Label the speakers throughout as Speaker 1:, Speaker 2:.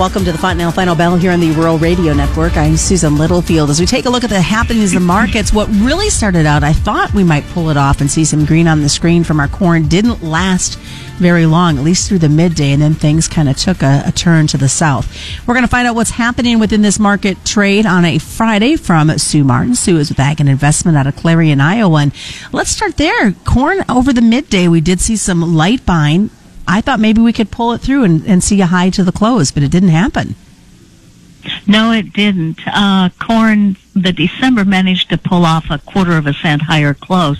Speaker 1: Welcome to the Fontanelle Final Bell here on the Rural Radio Network. I'm Susan Littlefield. As we take a look at the happenings in the markets, what really started out, I thought we might pull it off and see some green on the screen from our corn, didn't last very long, at least through the midday, and then things kind of took a, a turn to the south. We're going to find out what's happening within this market trade on a Friday from Sue Martin. Sue is with Ag and Investment out of Clarion, Iowa. And let's start there. Corn over the midday, we did see some light buying I thought maybe we could pull it through and, and see a high to the close, but it didn't happen.
Speaker 2: No, it didn't. Uh, corn, the December managed to pull off a quarter of a cent higher close.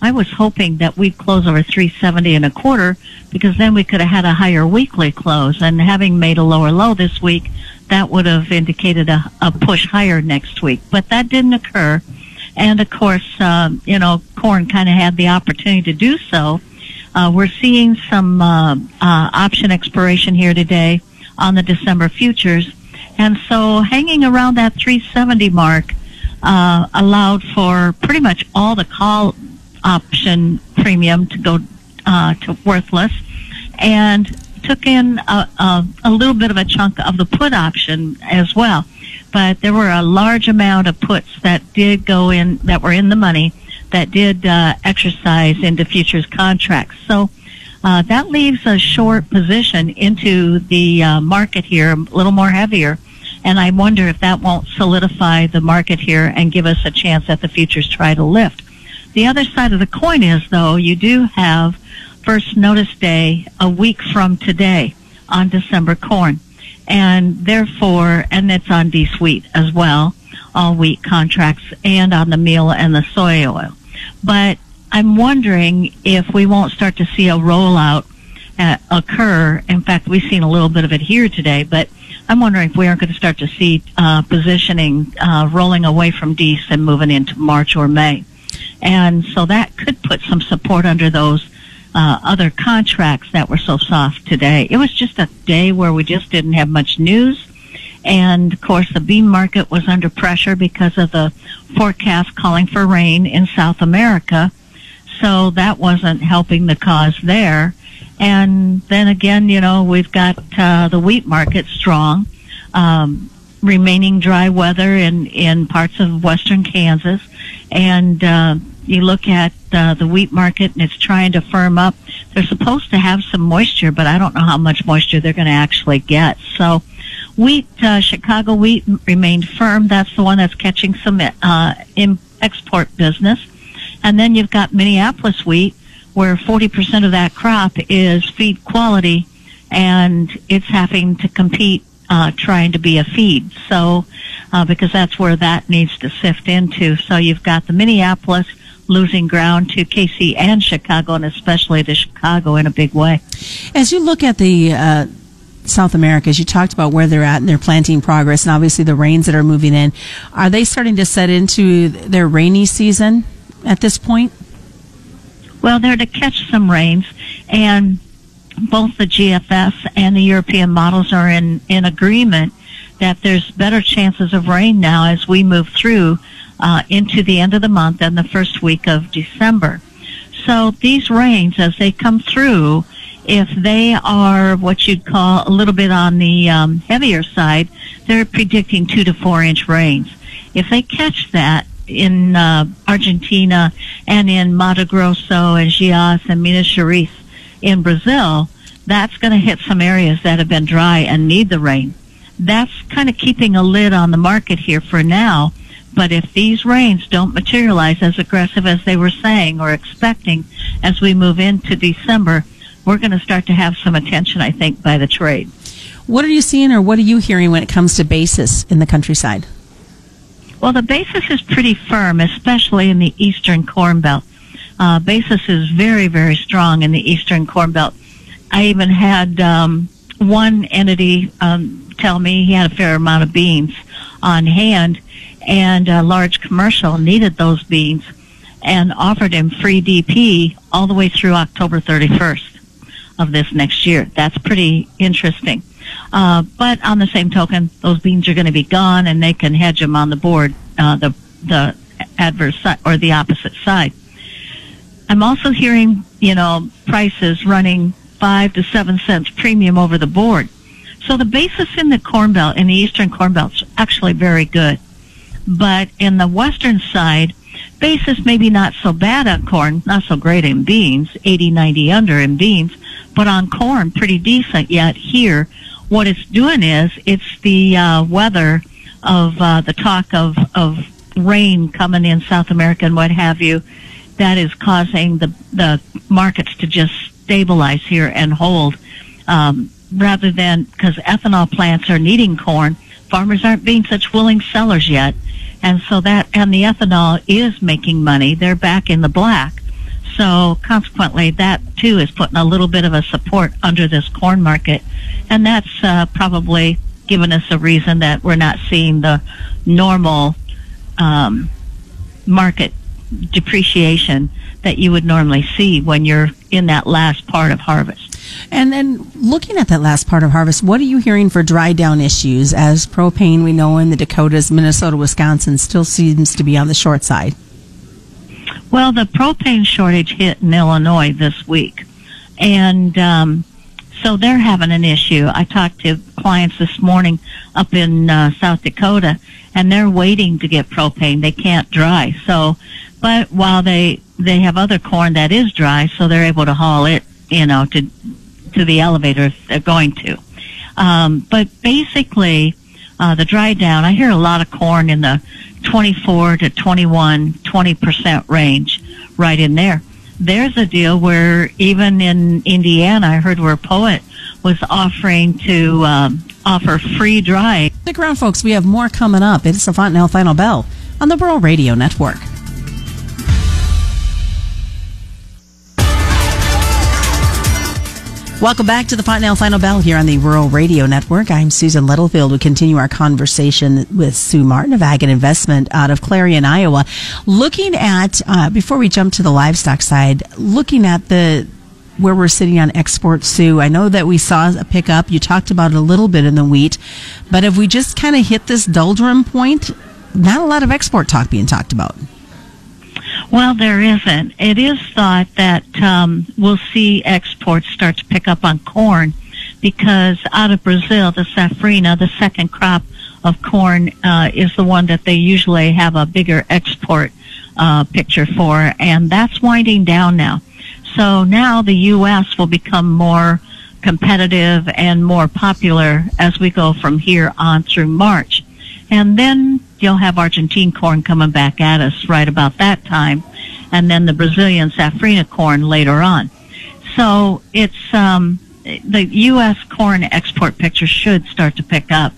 Speaker 2: I was hoping that we'd close over 370 and a quarter because then we could have had a higher weekly close. And having made a lower low this week, that would have indicated a, a push higher next week. But that didn't occur. And of course, um, you know, corn kind of had the opportunity to do so uh, we're seeing some uh, uh, option expiration here today on the December futures, and so hanging around that 370 mark uh, allowed for pretty much all the call option premium to go uh, to worthless, and took in a, a, a little bit of a chunk of the put option as well. But there were a large amount of puts that did go in that were in the money that did uh, exercise into futures contracts. So uh, that leaves a short position into the uh, market here, a little more heavier. And I wonder if that won't solidify the market here and give us a chance that the futures try to lift. The other side of the coin is, though, you do have first notice day a week from today on December corn. And therefore, and it's on D-Sweet as well, all wheat contracts, and on the meal and the soy oil. But I'm wondering if we won't start to see a rollout uh, occur. In fact, we've seen a little bit of it here today, but I'm wondering if we aren't going to start to see uh, positioning uh, rolling away from DC and moving into March or May. And so that could put some support under those uh, other contracts that were so soft today. It was just a day where we just didn't have much news. And of course, the bean market was under pressure because of the forecast calling for rain in South America. So that wasn't helping the cause there. And then again, you know, we've got uh, the wheat market strong, um, remaining dry weather in, in parts of western Kansas. And uh, you look at uh, the wheat market and it's trying to firm up. They're supposed to have some moisture, but I don't know how much moisture they're going to actually get. So Wheat, uh, Chicago wheat remained firm. That's the one that's catching some uh, in export business. And then you've got Minneapolis wheat, where 40% of that crop is feed quality, and it's having to compete uh, trying to be a feed. So, uh, because that's where that needs to sift into. So you've got the Minneapolis losing ground to KC and Chicago, and especially to Chicago in a big way.
Speaker 1: As you look at the uh, South America, as you talked about where they're at and their planting progress, and obviously the rains that are moving in, are they starting to set into their rainy season at this point?
Speaker 2: Well, they're to catch some rains, and both the GFS and the European models are in, in agreement that there's better chances of rain now as we move through uh, into the end of the month and the first week of December. So these rains, as they come through, if they are what you'd call a little bit on the um, heavier side, they're predicting two to four inch rains. If they catch that in uh, Argentina and in Mato Grosso and Goiás and Minas Gerais in Brazil, that's going to hit some areas that have been dry and need the rain. That's kind of keeping a lid on the market here for now. But if these rains don't materialize as aggressive as they were saying or expecting as we move into December, we're going to start to have some attention, I think, by the trade.
Speaker 1: What are you seeing or what are you hearing when it comes to basis in the countryside?
Speaker 2: Well, the basis is pretty firm, especially in the eastern corn belt. Uh, basis is very, very strong in the eastern corn belt. I even had um, one entity um, tell me he had a fair amount of beans on hand, and a large commercial needed those beans and offered him free DP all the way through October 31st of this next year. That's pretty interesting. Uh, but on the same token, those beans are going to be gone, and they can hedge them on the board, uh, the the adverse side or the opposite side. I'm also hearing, you know, prices running five to seven cents premium over the board. So the basis in the Corn Belt, in the Eastern Corn Belt, is actually very good. But in the Western side, basis maybe not so bad on corn, not so great in beans, 80, 90 under in beans, but on corn, pretty decent. Yet here, what it's doing is it's the uh, weather of uh, the talk of of rain coming in South America and what have you that is causing the the markets to just stabilize here and hold. Um, rather than because ethanol plants are needing corn farmers aren't being such willing sellers yet. And so that and the ethanol is making money. They're back in the black so consequently that too is putting a little bit of a support under this corn market and that's uh, probably given us a reason that we're not seeing the normal um, market depreciation that you would normally see when you're in that last part of harvest.
Speaker 1: And then looking at that last part of harvest, what are you hearing for dry down issues as propane we know in the Dakotas, Minnesota, Wisconsin still seems to be on the short side?
Speaker 2: Well, the propane shortage hit in Illinois this week. And um, so they're having an issue. I talked to clients this morning up in uh, South Dakota, and they're waiting to get propane. They can't dry. So, but while they they have other corn that is dry, so they're able to haul it, you know, to to the elevator if they're going to. Um, but basically, uh, the dry down. I hear a lot of corn in the 24 to 21, 20 percent range, right in there there's a deal where even in Indiana, I heard where Poet was offering to um, offer free dry.
Speaker 1: Stick around, folks. We have more coming up. It's the Fontanelle Final Bell on the Rural Radio Network. Welcome back to the Fontanelle Final Bell here on the Rural Radio Network. I'm Susan Littlefield. We continue our conversation with Sue Martin of Ag and Investment out of Clarion, Iowa. Looking at, uh, before we jump to the livestock side, looking at the where we're sitting on export, Sue. I know that we saw a pickup. You talked about it a little bit in the wheat, but if we just kind of hit this doldrum point, not a lot of export talk being talked about.
Speaker 2: Well, there isn't. It is thought that um, we'll see exports start to pick up on corn because out of Brazil, the safrinha, the second crop of corn, uh, is the one that they usually have a bigger export uh, picture for, and that's winding down now. So now the U.S. will become more competitive and more popular as we go from here on through March. And then you'll have Argentine corn coming back at us right about that time, and then the Brazilian safrinha corn later on. So it's um, the U.S. corn export picture should start to pick up.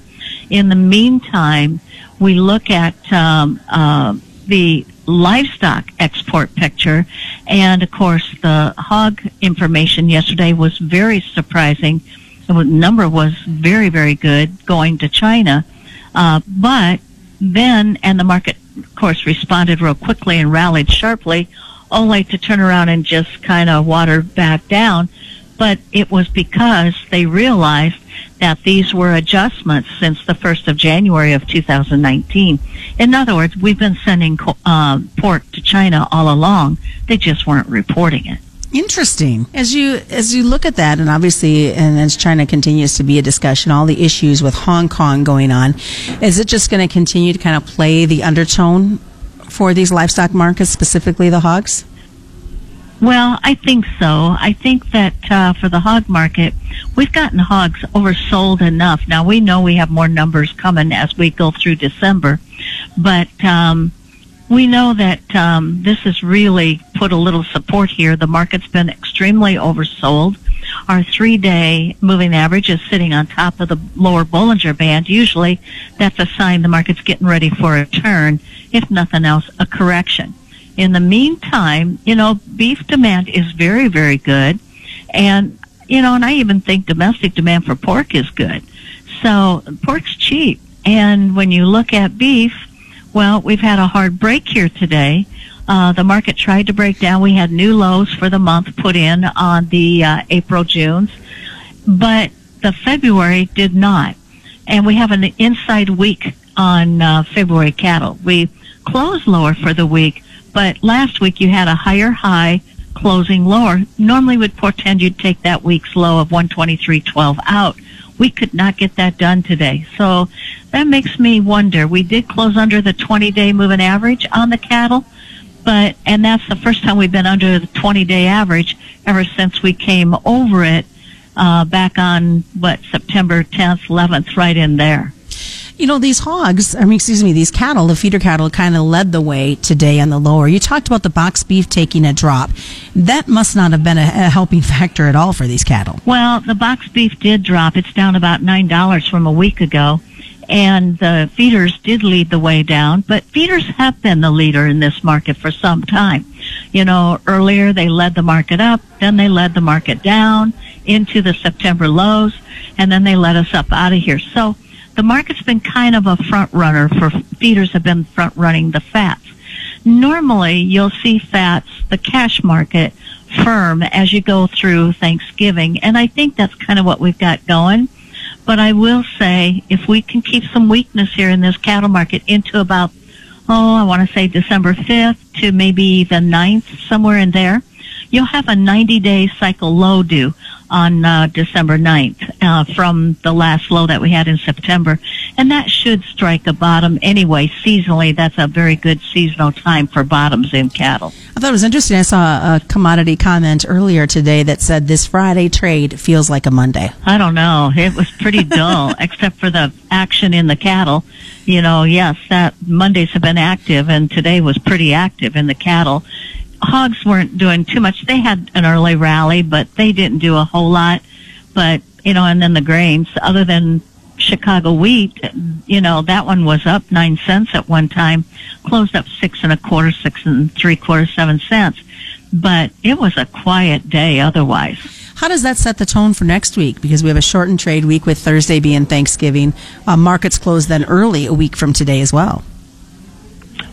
Speaker 2: In the meantime, we look at um, uh, the livestock export picture, and of course, the hog information yesterday was very surprising. The number was very, very good going to China uh, but then, and the market, of course, responded real quickly and rallied sharply, only to turn around and just kind of water back down. But it was because they realized that these were adjustments since the 1st of January of 2019. In other words, we've been sending uh, pork to China all along. They just weren't reporting it.
Speaker 1: Interesting. As you as you look at that, and obviously, and as China continues to be a discussion, all the issues with Hong Kong going on, is it just going to continue to kind of play the undertone for these livestock markets, specifically the hogs?
Speaker 2: Well, I think so. I think that uh, for the hog market, we've gotten hogs oversold enough. Now we know we have more numbers coming as we go through December, but um, we know that um, this has really put a little support here. The market's been extremely oversold. Our three-day moving average is sitting on top of the lower Bollinger Band. Usually, that's a sign the market's getting ready for a turn, if nothing else, a correction. In the meantime, you know, beef demand is very, very good, and you know, and I even think domestic demand for pork is good. So pork's cheap, and when you look at beef well, we've had a hard break here today. Uh, the market tried to break down. We had new lows for the month put in on the uh, April Junes, but the February did not. And we have an inside week on uh, February cattle. We closed lower for the week, but last week you had a higher high closing lower. Normally would portend you'd take that week's low of 123.12 out. We could not get that done today. So that makes me wonder. We did close under the 20 day moving average on the cattle, but, and that's the first time we've been under the 20 day average ever since we came over it, uh, back on, what, September 10th, 11th, right in there.
Speaker 1: You know, these hogs, I mean, excuse me, these cattle, the feeder cattle kind of led the way today on the lower. You talked about the box beef taking a drop. That must not have been a, a helping factor at all for these cattle.
Speaker 2: Well, the box beef did drop. It's down about $9 from a week ago. And the feeders did lead the way down, but feeders have been the leader in this market for some time. You know, earlier they led the market up, then they led the market down into the September lows, and then they let us up out of here. So, the market's been kind of a front runner for feeders have been front running the fats. Normally, you'll see fats, the cash market, firm as you go through Thanksgiving, and I think that's kind of what we've got going. But I will say, if we can keep some weakness here in this cattle market into about, oh, I want to say December 5th to maybe the 9th, somewhere in there, you'll have a 90 day cycle low due on uh, December 9th uh, from the last low that we had in September. And that should strike a bottom anyway. Seasonally, that's a very good seasonal time for bottoms in cattle.
Speaker 1: I thought it was interesting. I saw a commodity comment earlier today that said this Friday trade feels like a Monday.
Speaker 2: I don't know. It was pretty dull, except for the action in the cattle. You know, yes, that Mondays have been active, and today was pretty active in the cattle hogs weren't doing too much. They had an early rally, but they didn't do a whole lot. But, you know, and then the grains, other than Chicago wheat, you know, that one was up nine cents at one time, closed up six and a quarter, six and three quarters, seven cents. But it was a quiet day otherwise.
Speaker 1: How does that set the tone for next week? Because we have a shortened trade week with Thursday being Thanksgiving. Uh, markets close then early a week from today as well.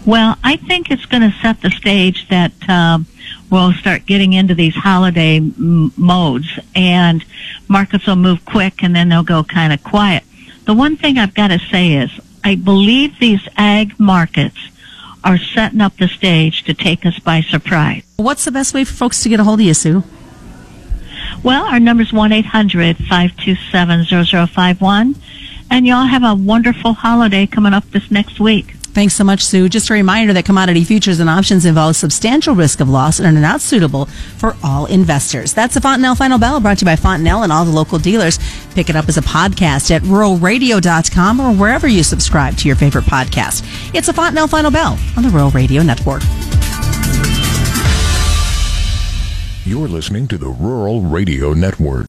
Speaker 2: Well, I think it's going to set the stage that um, we'll start getting into these holiday m- modes, and markets will move quick, and then they'll go kind of quiet. The one thing I've got to say is, I believe these ag markets are setting up the stage to take us by surprise.
Speaker 1: What's the best way for folks to get a hold of you, Sue?
Speaker 2: Well, our number is 1-800-527-0051, and y'all have a wonderful holiday coming up this next week.
Speaker 1: Thanks so much, Sue. Just a reminder that commodity futures and options involve substantial risk of loss and are not suitable for all investors. That's the Fontanelle Final Bell brought to you by Fontanelle and all the local dealers. Pick it up as a podcast at ruralradio.com or wherever you subscribe to your favorite podcast. It's a Fontanelle Final Bell on the Rural Radio Network.
Speaker 3: You're listening to the Rural Radio Network.